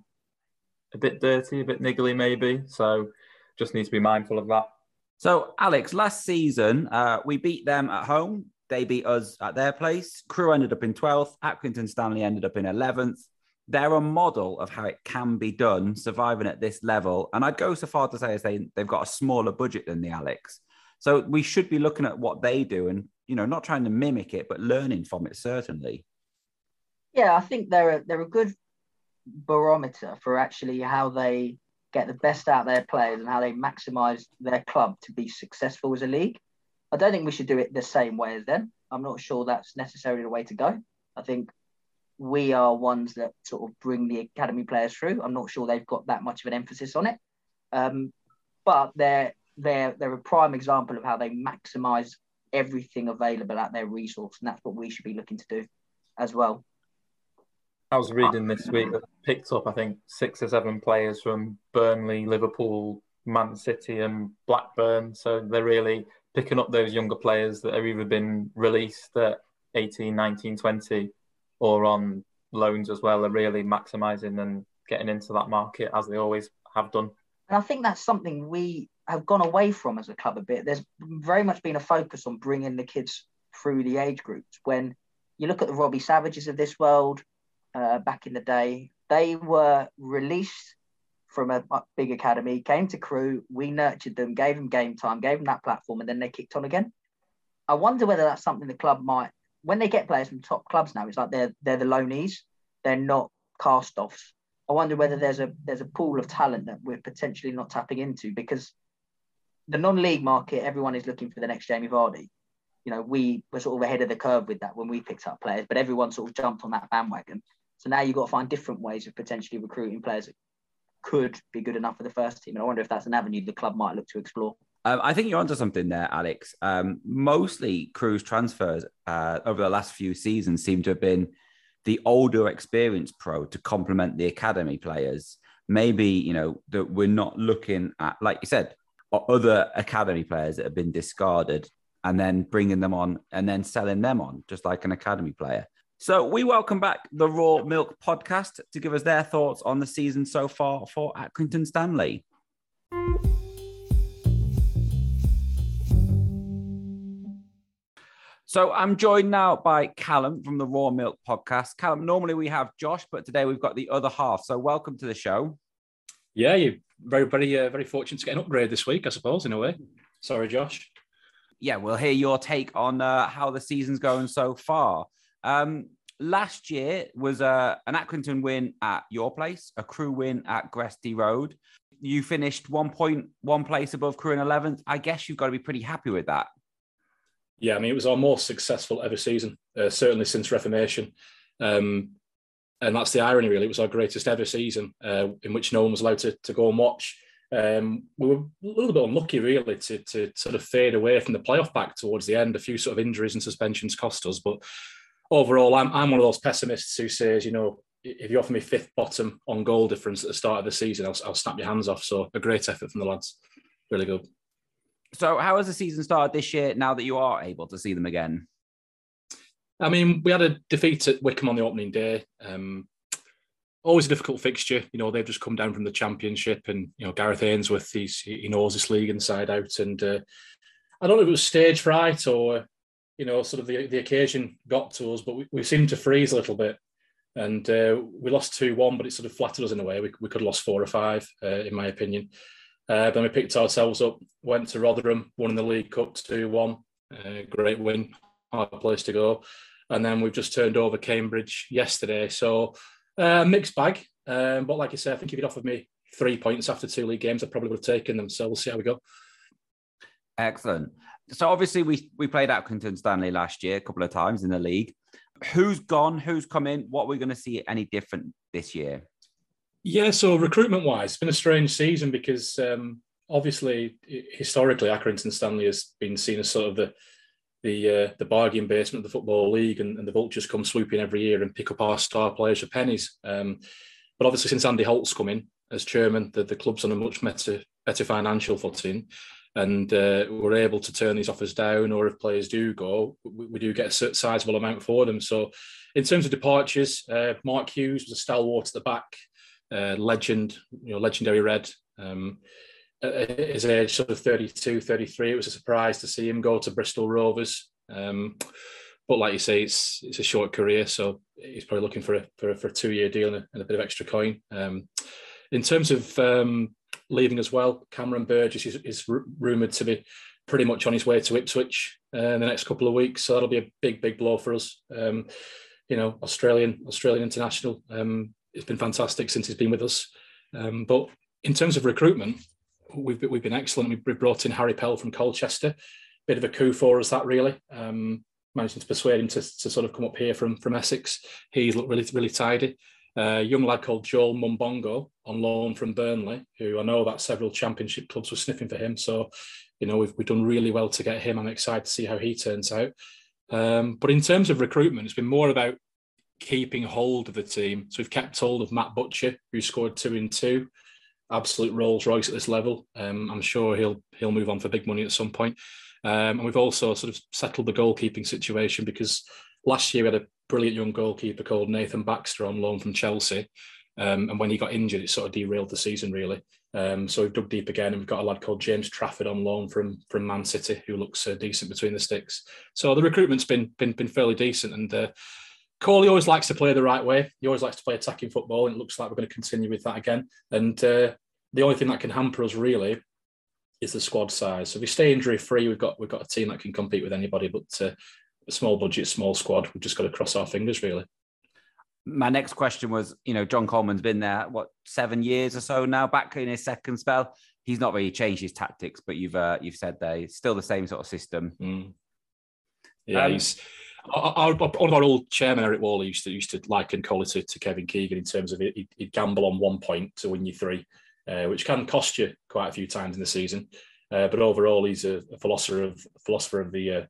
a bit dirty, a bit niggly, maybe. So just need to be mindful of that. So, Alex, last season uh, we beat them at home. They beat us at their place. Crewe ended up in 12th. Accrington Stanley ended up in 11th. They're a model of how it can be done, surviving at this level. And I'd go so far to say as they, they've got a smaller budget than the Alex. So we should be looking at what they do and, you know, not trying to mimic it, but learning from it, certainly yeah, I think they're a, they're a good barometer for actually how they get the best out of their players and how they maximise their club to be successful as a league. I don't think we should do it the same way as them. I'm not sure that's necessarily the way to go. I think we are ones that sort of bring the academy players through. I'm not sure they've got that much of an emphasis on it, um, but they're they're they're a prime example of how they maximise everything available at their resource, and that's what we should be looking to do as well. I was reading this week that picked up, I think, six or seven players from Burnley, Liverpool, Man City, and Blackburn. So they're really picking up those younger players that have either been released at 18, 19, 20 or on loans as well. Are really maximising and getting into that market as they always have done. And I think that's something we have gone away from as a club a bit. There's very much been a focus on bringing the kids through the age groups. When you look at the Robbie Savages of this world, uh, back in the day. They were released from a big academy, came to Crewe. We nurtured them, gave them game time, gave them that platform, and then they kicked on again. I wonder whether that's something the club might, when they get players from top clubs now, it's like they're they're the loanees, they're not cast offs. I wonder whether there's a there's a pool of talent that we're potentially not tapping into because the non-league market, everyone is looking for the next Jamie Vardy. You know, we were sort of ahead of the curve with that when we picked up players, but everyone sort of jumped on that bandwagon. So now you've got to find different ways of potentially recruiting players that could be good enough for the first team. And I wonder if that's an avenue the club might look to explore. Um, I think you're onto something there, Alex. Um, mostly Crewe's transfers uh, over the last few seasons seem to have been the older experienced pro to complement the academy players. Maybe, you know, that we're not looking at, like you said, other academy players that have been discarded and then bringing them on and then selling them on, just like an academy player. So we welcome back the Raw Milk podcast to give us their thoughts on the season so far for Accrington Stanley. So I'm joined now by Callum from the Raw Milk podcast. Callum, normally we have Josh, but today we've got the other half. So welcome to the show. Yeah, you're very, very, uh, very fortunate to get an upgrade this week, I suppose, in a way. Sorry, Josh. Yeah, we'll hear your take on uh, how the season's going so far. Um, last year was uh, an Accrington win at your place, a Crewe win at Gresty Road. You finished one point one place above Crewe in 11th. I guess you've got to be pretty happy with that. Yeah, I mean, it was our most successful ever season, uh, certainly since Reformation. Um, and that's the irony, really. It was our greatest ever season uh, in which no one was allowed to, to go and watch. Um, we were a little bit unlucky, really, to, to sort of fade away from the playoff back towards the end. A few sort of injuries and suspensions cost us. But overall, I'm, I'm one of those pessimists who says, you know, if you offer me fifth bottom on goal difference at the start of the season, I'll, I'll snap your hands off. So a great effort from the lads. Really good. So, how has the season started this year now that you are able to see them again? I mean, we had a defeat at Wycombe on the opening day. Um, always a difficult fixture. You know, they've just come down from the championship, and you know, Gareth Ainsworth, he's he knows this league inside out. And uh, I don't know if it was stage fright or you know, sort of the the occasion got to us, but we, we seemed to freeze a little bit. And uh, we lost 2 1, but it sort of flattered us in a way. We, we could have lost four or five, uh, in my opinion. Uh, then we picked ourselves up, went to Rotherham, won in the League Cup 2 1. Uh, great win, hard place to go. And then we've just turned over Cambridge yesterday. So, uh, mixed bag. Um, but like I say, I think if you'd offered me three points after two league games, I probably would have taken them. So we'll see how we go. Excellent. So obviously we we played Accrington Stanley last year a couple of times in the league. Who's gone? Who's come in? What are we going to see any different this year? Yeah, so recruitment wise, it's been a strange season because um, obviously historically Accrington Stanley has been seen as sort of the the uh, the bargain basement of the football league, and, and, the vultures come swooping every year and pick up our star players for pennies. Um, but obviously, since Andy Holt's come in as chairman, the, the club's on a much better better financial footing, and uh, we're able to turn these offers down. Or if players do go, we, we do get a sizable amount for them. So, in terms of departures, uh, Mark Hughes was a stalwart at the back, uh, legend, you know, legendary red. Um, at his age, sort of 32, 33, it was a surprise to see him go to Bristol Rovers. Um, but like you say, it's it's a short career, so he's probably looking for a for a, for a two year deal and a, and a, bit of extra coin. Um, in terms of um, leaving as well, Cameron Burgess is, is r- rumoured to be pretty much on his way to Ipswich uh, in the next couple of weeks, so that'll be a big big blow for us. Um, you know, Australian Australian international. Um, it's been fantastic since he's been with us. Um, but in terms of recruitment, we've we've been excellent. We've brought in Harry Pell from Colchester, bit of a coup for us that really. Um, managing to persuade him to, to sort of come up here from from Essex. He's looked really really tidy. A young lad called Joel Mumbongo on loan from Burnley, who I know that several championship clubs were sniffing for him. So, you know, we've, we've done really well to get him. I'm excited to see how he turns out. Um, but in terms of recruitment, it's been more about keeping hold of the team. So we've kept hold of Matt Butcher, who scored two in two absolute Rolls Royce at this level. Um, I'm sure he'll he'll move on for big money at some point. Um, and we've also sort of settled the goalkeeping situation because last year we had a brilliant young goalkeeper called Nathan Baxter on loan from Chelsea. Um, and when he got injured, it sort of derailed the season really. Um, so we've dug deep again, and we've got a lad called James Trafford on loan from from Man City, who looks uh, decent between the sticks. So the recruitment's been been been fairly decent, and uh, Coley always likes to play the right way. He always likes to play attacking football, and it looks like we're going to continue with that again. And uh, the only thing that can hamper us really is the squad size. So if we stay injury free, we've got we've got a team that can compete with anybody. But uh, small budget, small squad, we've just got to cross our fingers really. My next question was, you know, John Coleman's been there what seven years or so now, back in his second spell. He's not really changed his tactics, but you've uh, you've said they still the same sort of system. Mm. Yeah, um, he's our, our, one of our old chairman, Eric Wall, used to used to liken Coley to, to Kevin Keegan in terms of he'd, he'd, gamble on one point to win you three, uh, which can cost you quite a few times in the season. Uh, but overall, he's a, a, philosopher of philosopher of the uh,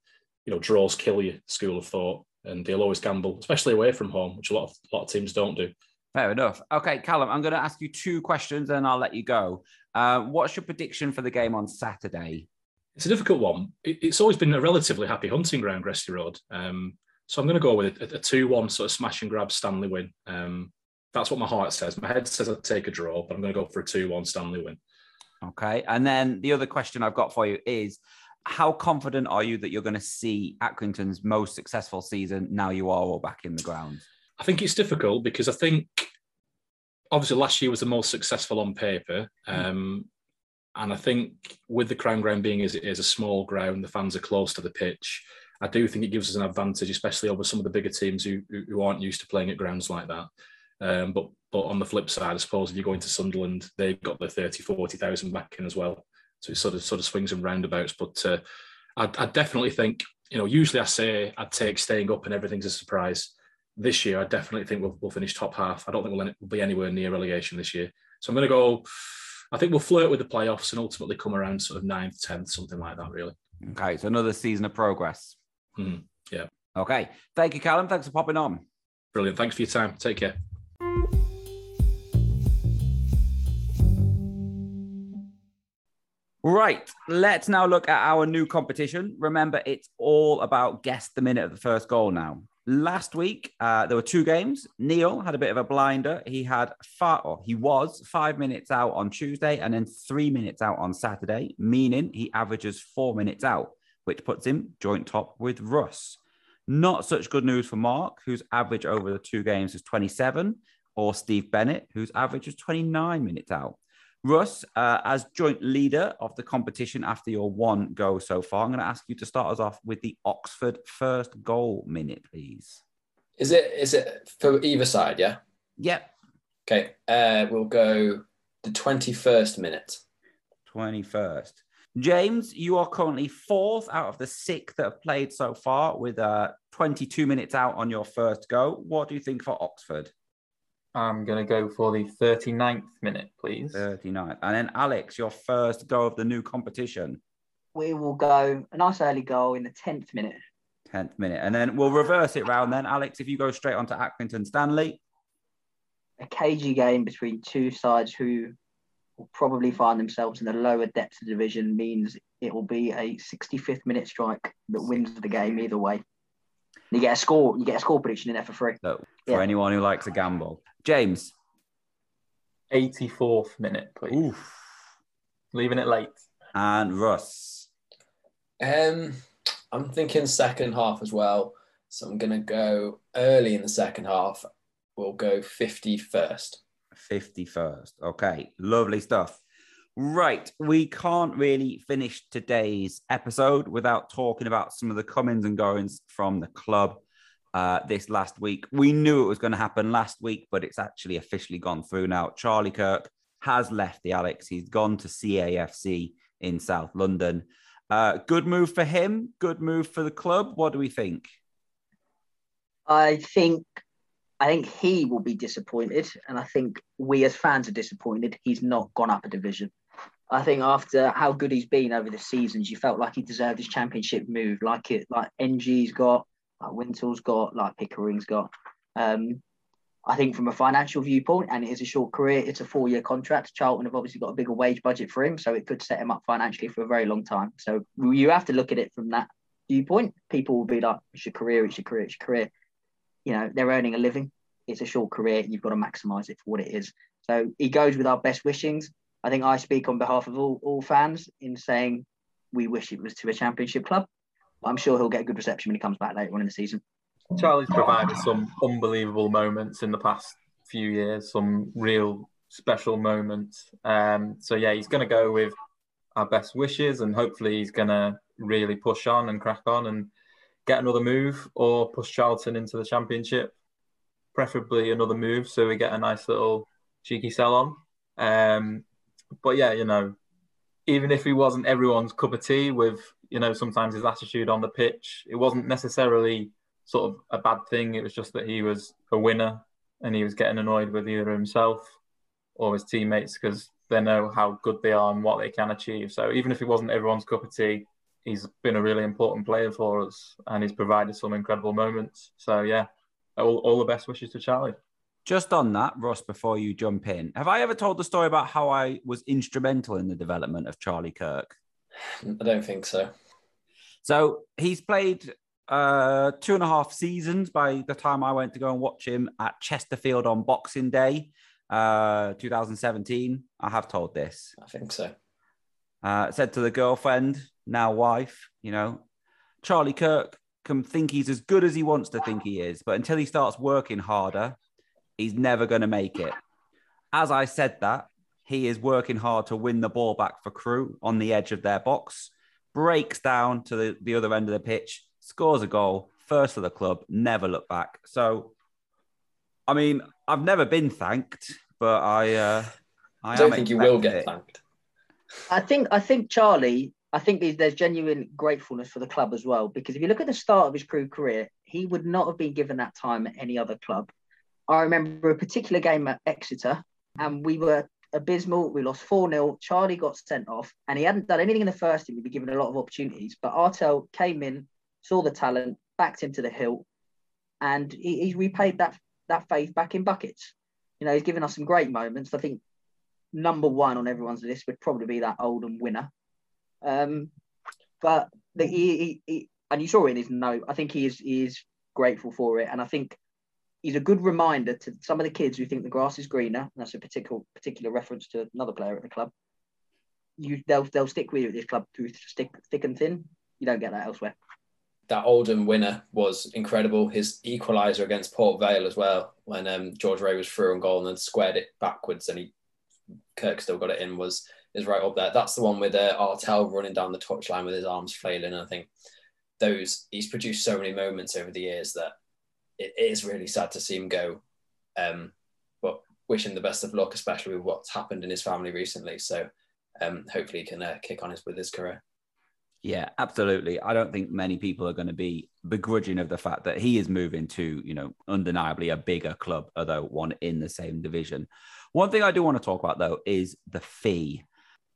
you know draws kill you school of thought, and they'll always gamble, especially away from home, which a lot of a lot of teams don't do. Fair enough. Okay, Callum, I'm going to ask you two questions, and I'll let you go. Uh, what's your prediction for the game on Saturday? It's a difficult one. it's always been a relatively happy hunting ground, Gresty Road. Um, so I'm going to go with a, a 2 1 sort of smash and grab Stanley win. Um, that's what my heart says. My head says I'd take a draw, but I'm going to go for a 2 1 Stanley win. Okay. And then the other question I've got for you is how confident are you that you're going to see Accrington's most successful season now you are all back in the ground? I think it's difficult because I think obviously last year was the most successful on paper. Hmm. Um, and I think with the Crown Ground being as it is a small ground, the fans are close to the pitch. I do think it gives us an advantage, especially over some of the bigger teams who who aren't used to playing at grounds like that. Um, but but on the flip side, I suppose if you go into Sunderland, they've got the 30, 40,000 back in as well. So it sort of sort of swings and roundabouts. But uh, I, I definitely think, you know, usually I say I'd take staying up and everything's a surprise. This year, I definitely think we'll, we'll finish top half. I don't think we'll, we'll be anywhere near relegation this year. So I'm going to go. I think we'll flirt with the playoffs and ultimately come around sort of ninth, tenth, something like that. Really. Okay, so another season of progress. Mm, yeah. Okay. Thank you, Callum. Thanks for popping on. Brilliant. Thanks for your time. Take care. Right, let's now look at our new competition. Remember, it's all about guess the minute of the first goal now. Last week, uh, there were two games. Neil had a bit of a blinder. He had five, or he was five minutes out on Tuesday and then three minutes out on Saturday, meaning he averages four minutes out, which puts him joint top with Russ. Not such good news for Mark, whose average over the two games is 27, or Steve Bennett, whose average is 29 minutes out. Russ, uh, as joint leader of the competition after your one go so far, I'm going to ask you to start us off with the Oxford first goal minute, please. Is it is it for either side? Yeah. Yep. Okay. Uh, we'll go the twenty-first minute. Twenty-first. James, you are currently fourth out of the six that have played so far, with uh, 22 minutes out on your first go. What do you think for Oxford? I'm going to go for the 39th minute, please. 39th. And then, Alex, your first goal of the new competition. We will go a nice early goal in the 10th minute. 10th minute. And then we'll reverse it round then. Alex, if you go straight on to Accrington Stanley. A cagey game between two sides who will probably find themselves in the lower depths of the division means it will be a 65th minute strike that wins the game either way. You get a score. You get a score prediction in there for free. So for yeah. anyone who likes a gamble, James. 84th minute, please. Oof. Leaving it late. And Russ. Um, I'm thinking second half as well. So I'm going to go early in the second half. We'll go 51st. 51st. Okay. Lovely stuff. Right. We can't really finish today's episode without talking about some of the comings and goings from the club uh, this last week. We knew it was going to happen last week, but it's actually officially gone through now. Charlie Kirk has left the Alex. He's gone to CAFC in South London. Uh, good move for him. Good move for the club. What do we think? I think I think he will be disappointed, and I think we as fans are disappointed. He's not gone up a division. I think after how good he's been over the seasons, you felt like he deserved his championship move, like it, like Ng's got, like Wintle's got, like Pickering's got. Um, I think from a financial viewpoint, and it is a short career, it's a four year contract. Charlton have obviously got a bigger wage budget for him, so it could set him up financially for a very long time. So you have to look at it from that viewpoint. People will be like, it's your career, it's your career, it's your career. You know, they're earning a living. It's a short career. You've got to maximise it for what it is. So he goes with our best wishings. I think I speak on behalf of all, all fans in saying we wish it was to a championship club. I'm sure he'll get a good reception when he comes back later on in the season. Charlie's provided some unbelievable moments in the past few years, some real special moments. Um, so yeah, he's going to go with our best wishes, and hopefully he's going to really push on and crack on and get another move or push Charlton into the championship. Preferably another move, so we get a nice little cheeky sell on. Um, but yeah, you know, even if he wasn't everyone's cup of tea with you know, sometimes his attitude on the pitch. It wasn't necessarily sort of a bad thing. It was just that he was a winner and he was getting annoyed with either himself or his teammates because they know how good they are and what they can achieve. So even if he wasn't everyone's cup of tea, he's been a really important player for us and he's provided some incredible moments. So yeah, all, all the best wishes to Charlie. Just on that, Ross, before you jump in, have I ever told the story about how I was instrumental in the development of Charlie Kirk? I don't think so. So he's played uh, two and a half seasons by the time I went to go and watch him at Chesterfield on Boxing Day, uh, 2017. I have told this. I think so. Uh, said to the girlfriend, now wife, you know, Charlie Kirk can think he's as good as he wants to think he is, but until he starts working harder, he's never going to make it. As I said that, he is working hard to win the ball back for Crewe on the edge of their box, breaks down to the, the other end of the pitch, scores a goal, first for the club, never look back. So, I mean, I've never been thanked, but I, uh, I, I don't think you will get it. thanked. I think I think Charlie. I think there's, there's genuine gratefulness for the club as well because if you look at the start of his Crewe career, he would not have been given that time at any other club. I remember a particular game at Exeter, and we were abysmal. We lost 4 0. Charlie got sent off, and he hadn't done anything in the first team. He'd be given a lot of opportunities. But Artell came in, saw the talent, backed him to the hilt, and he, he repaid that, that faith back in buckets. You know, he's given us some great moments. I think number one on everyone's list would probably be that Oldham winner. Um, but the, he, he, he, and you saw in his note. I think he is he is grateful for it, and I think he's a good reminder to some of the kids who think the grass is greener. And that's a particular particular reference to another player at the club. You they'll they'll stick with you at this club through stick thick and thin. You don't get that elsewhere. That Oldham winner was incredible. His equaliser against Port Vale as well, when um, George Ray was through on goal and then squared it backwards, and he Kirk still got it in. Was is right up there. That's the one with uh, Artell running down the touchline with his arms flailing. I think those he's produced so many moments over the years that it is really sad to see him go. Um, but wishing the best of luck, especially with what's happened in his family recently. So um, hopefully he can uh, kick on his with his career. Yeah, absolutely. I don't think many people are going to be begrudging of the fact that he is moving to, you know, undeniably a bigger club, although one in the same division. One thing I do want to talk about though is the fee.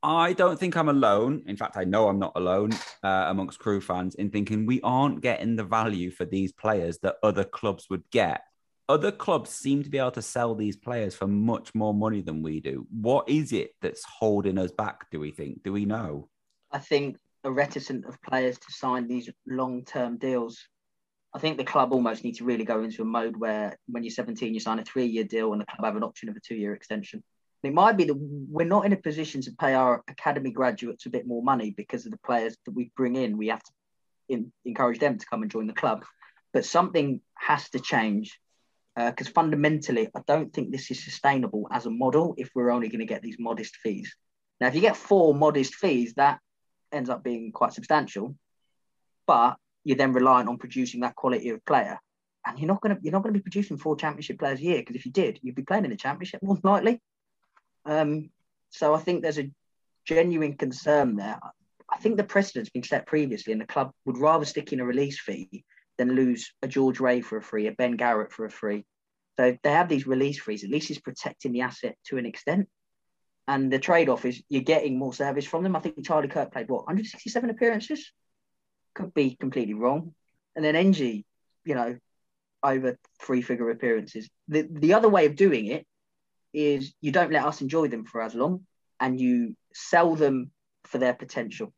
I don't think I'm alone. In fact, I know I'm not alone uh, amongst Crewe fans in thinking we aren't getting the value for these players that other clubs would get. Other clubs seem to be able to sell these players for much more money than we do. What is it that's holding us back, do we think? Do we know? I think a reticent of players to sign these long term deals. I think the club almost need to really go into a mode where when you're 17, you sign a three year deal and the club have an option of a two year extension. It might be that we're not in a position to pay our academy graduates a bit more money because of the players that we bring in. We have to in, encourage them to come and join the club. But something has to change because uh, fundamentally, I don't think this is sustainable as a model if we're only going to get these modest fees. Now, if you get four modest fees, that ends up being quite substantial, but you're then reliant on producing that quality of player. And you're not going to you're not going to be producing four championship players a year because if you did, you'd be playing in the championship more likely. Um, so I think there's a genuine concern there. I think the precedent's been set previously, and the club would rather stick in a release fee than lose a George Ray for a free, a Ben Garratt for a free. So they have these release fees. At least it's protecting the asset to an extent. And the trade-off is you're getting more service from them. I think Charlie Kirk played what 167 appearances. Could be completely wrong. And then Ng, you know, over three-figure appearances. The the other way of doing it is you don't let us enjoy them for as long and you sell them for their potential.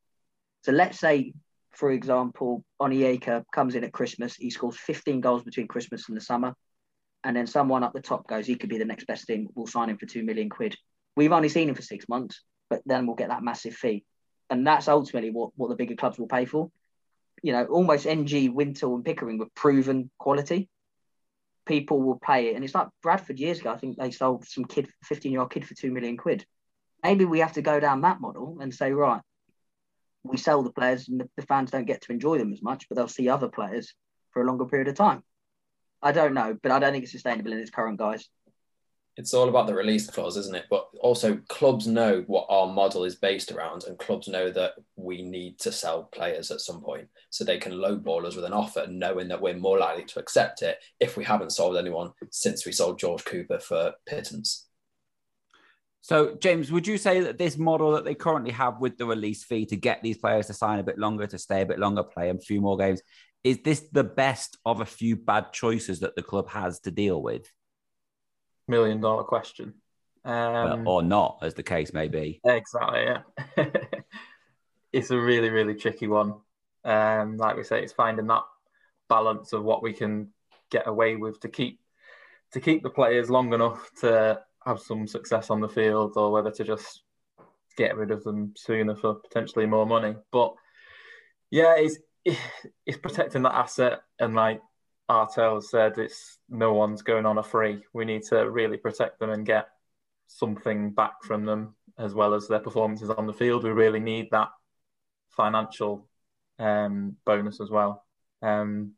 So let's say, for example, Onyeka comes in at Christmas, he scores 15 goals between Christmas and the summer, and then someone up the top goes, he could be the next best thing, we'll sign him for 2 million quid. We've only seen him for six months, but then we'll get that massive fee. And that's ultimately what, what the bigger clubs will pay for. You know, almost Ng, Wintle, and Pickering were proven quality people will pay it. And it's like Bradford years ago, I think they sold some kid, 15 year old kid for 2 million quid. Maybe we have to go down that model and say, right, we sell the players and the, the fans don't get to enjoy them as much, but they'll see other players for a longer period of time. I don't know, but I don't think it's sustainable in its current guise it's all about the release clause, isn't it? But also, clubs know what our model is based around, and clubs know that we need to sell players at some point, so they can lowball us with an offer, knowing that we're more likely to accept it if we haven't sold anyone since we sold George Cooper for pittance. So, James, would you say that this model that they currently have with the release fee to get these players to sign a bit longer, to stay a bit longer, play a few more games, is this the best of a few bad choices that the club has to deal with? Million dollar question. Um, or not, as the case may be. Exactly. Yeah. it's a really, really tricky one. Um, like we say, it's finding that balance of what we can get away with to keep to keep the players long enough to have some success on the field, or whether to just get rid of them sooner for potentially more money. But yeah, it's it's protecting that asset and like Artell said, it's no one's going on a free. We need to really protect them and get something back from them as well as their performances on the field. We really need that financial um, bonus as well. Um,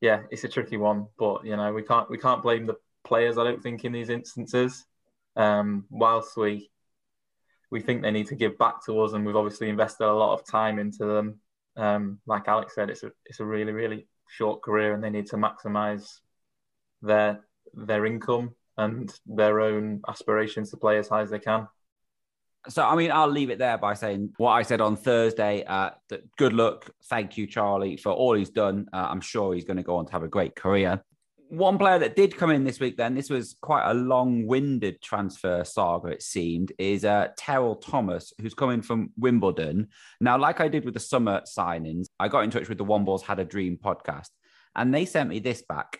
yeah, it's a tricky one, but you know we can't we can't blame the players. I don't think in these instances. Um, whilst we we think they need to give back to us, and we've obviously invested a lot of time into them. Um, like Alex said, it's a it's a really really short career, and they need to maximise their their income and their own aspirations to play as high as they can. So, I mean, I'll leave it there by saying what I said on Thursday. Uh, good luck. Thank you, Charlie, for all he's done. Uh, I'm sure he's going to go on to have a great career. One player that did come in this week, then, this was quite a long winded transfer saga, it seemed, is uh, Terell Thomas, who's coming from Wimbledon. Now, like I did with the summer signings, I got in touch with the One Balls Had a Dream podcast, and they sent me this back.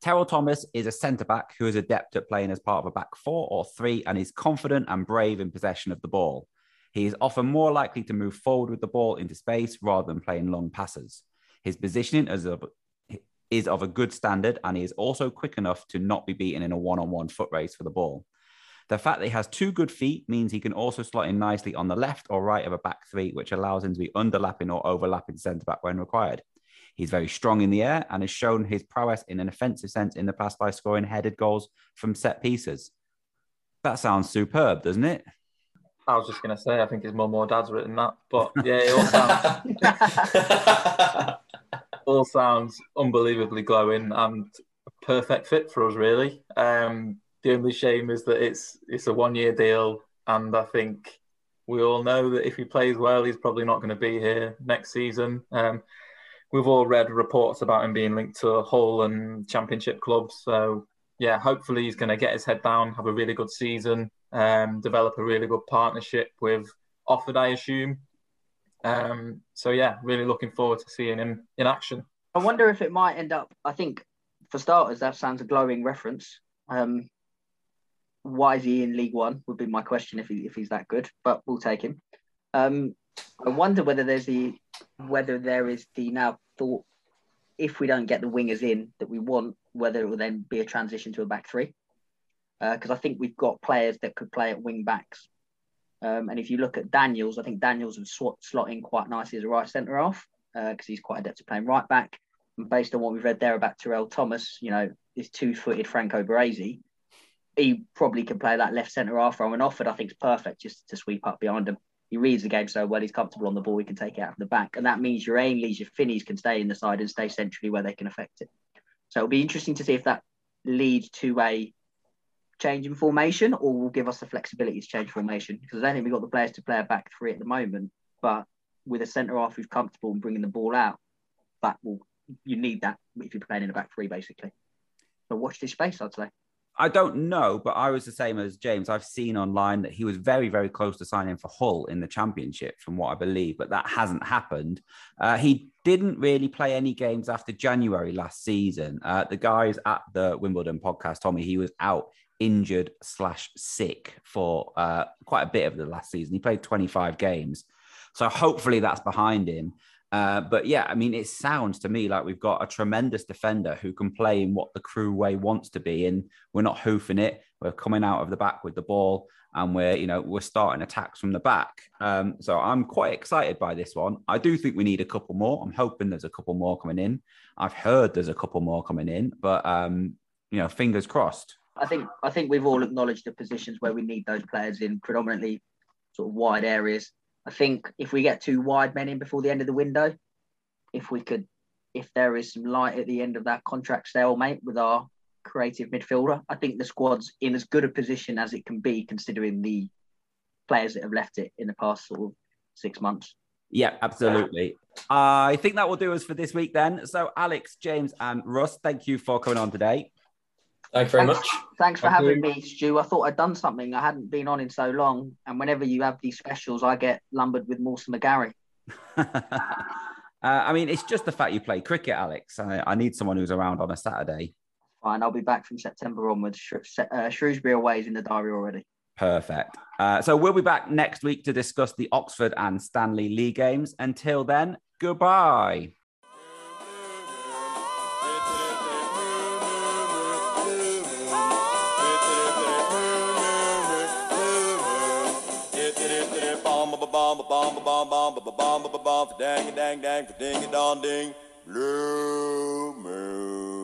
Terell Thomas is a centre back who is adept at playing as part of a back four or three and is confident and brave in possession of the ball. He is often more likely to move forward with the ball into space rather than playing long passes. His positioning as of, is of a good standard and he is also quick enough to not be beaten in a one on one foot race for the ball. The fact that he has two good feet means he can also slot in nicely on the left or right of a back three, which allows him to be underlapping or overlapping centre back when required. He's very strong in the air and has shown his prowess in an offensive sense in the past by scoring headed goals from set pieces. That sounds superb, doesn't it? I was just going to say, I think his mum or dad's written that, but yeah, it all sounds, all sounds unbelievably glowing and a perfect fit for us, really. Um, the only shame is that it's it's a one year deal, and I think we all know that if he plays well, he's probably not going to be here next season. Um, we've all read reports about him being linked to Hull and Championship clubs. So yeah, hopefully he's going to get his head down, have a really good season, um, develop a really good partnership with Offord, I assume. Um, so yeah, really looking forward to seeing him in action. I wonder if it might end up. I think for starters, that sounds a glowing reference. Um, why is he in League One? Would be my question if he if he's that good, but we'll take him. Um, I wonder whether there's the whether there is the now thought if we don't get the wingers in that we want, whether it will then be a transition to a back three. Because uh, I think we've got players that could play at wing backs. Um, and if you look at Daniels, I think Daniels would slot, slot in quite nicely as a right centre half because uh, he's quite adept at playing right back. And based on what we've read there about Terell Thomas, you know, his two footed Franco Baresi, he probably can play that left centre half role and Offord, I think, is perfect just to sweep up behind him he reads the game so well, he's comfortable on the ball, he can take it out from the back. And that means your Ainleys, your Finneys can stay in the side and stay centrally where they can affect it. So it'll be interesting to see if that leads to a change in formation or will give us the flexibility to change formation. Because I think we've got the players to play a back three at the moment, but with a centre half who's comfortable and bringing the ball out, that will you need that if you're playing in a back three, basically. So watch this space, I'd say. I don't know, but I was the same as James. I've seen online that he was very, very close to signing for Hull in the Championship, from what I believe, but that hasn't happened. Uh, he didn't really play any games after January last season. Uh, the guys at the Wimbledon podcast told me he was out injured slash sick for uh, quite a bit of the last season. He played 25 games. So hopefully that's behind him. Uh, but yeah, I mean, it sounds to me like we've got a tremendous defender who can play in what the Crewe way wants to be. And we're not hoofing it. We're coming out of the back with the ball and we're, you know, we're starting attacks from the back. Um, so I'm quite excited by this one. I do think we need a couple more. I'm hoping there's a couple more coming in. I've heard there's a couple more coming in, but, um, you know, fingers crossed. I think I think we've all acknowledged the positions where we need those players in predominantly sort of wide areas. I think if we get two wide men in before the end of the window, if we could, if there is some light at the end of that contract stalemate with our creative midfielder, I think the squad's in as good a position as it can be considering the players that have left it in the past sort of six months. Yeah, absolutely. I think that will do us for this week then. So, Alex, James, and Russ, thank you for coming on today. Thank you very thanks, much. Thanks for Thank having you. me, Stu. I thought I'd done something. I hadn't been on in so long. And whenever you have these specials, I get lumbered with Mawson McGarry. uh, I mean, it's just the fact you play cricket, Alex. I, I, need someone who's around on a Saturday. Fine, I'll be back from September onwards. Uh, Shrewsbury away is in the diary already. Perfect. Uh, so we'll be back next week to discuss the Oxford and Stanley League games. Until then, goodbye. bomb bomb bomb bomb bomb bomb bomb dang dang dang ding dong ding blue moon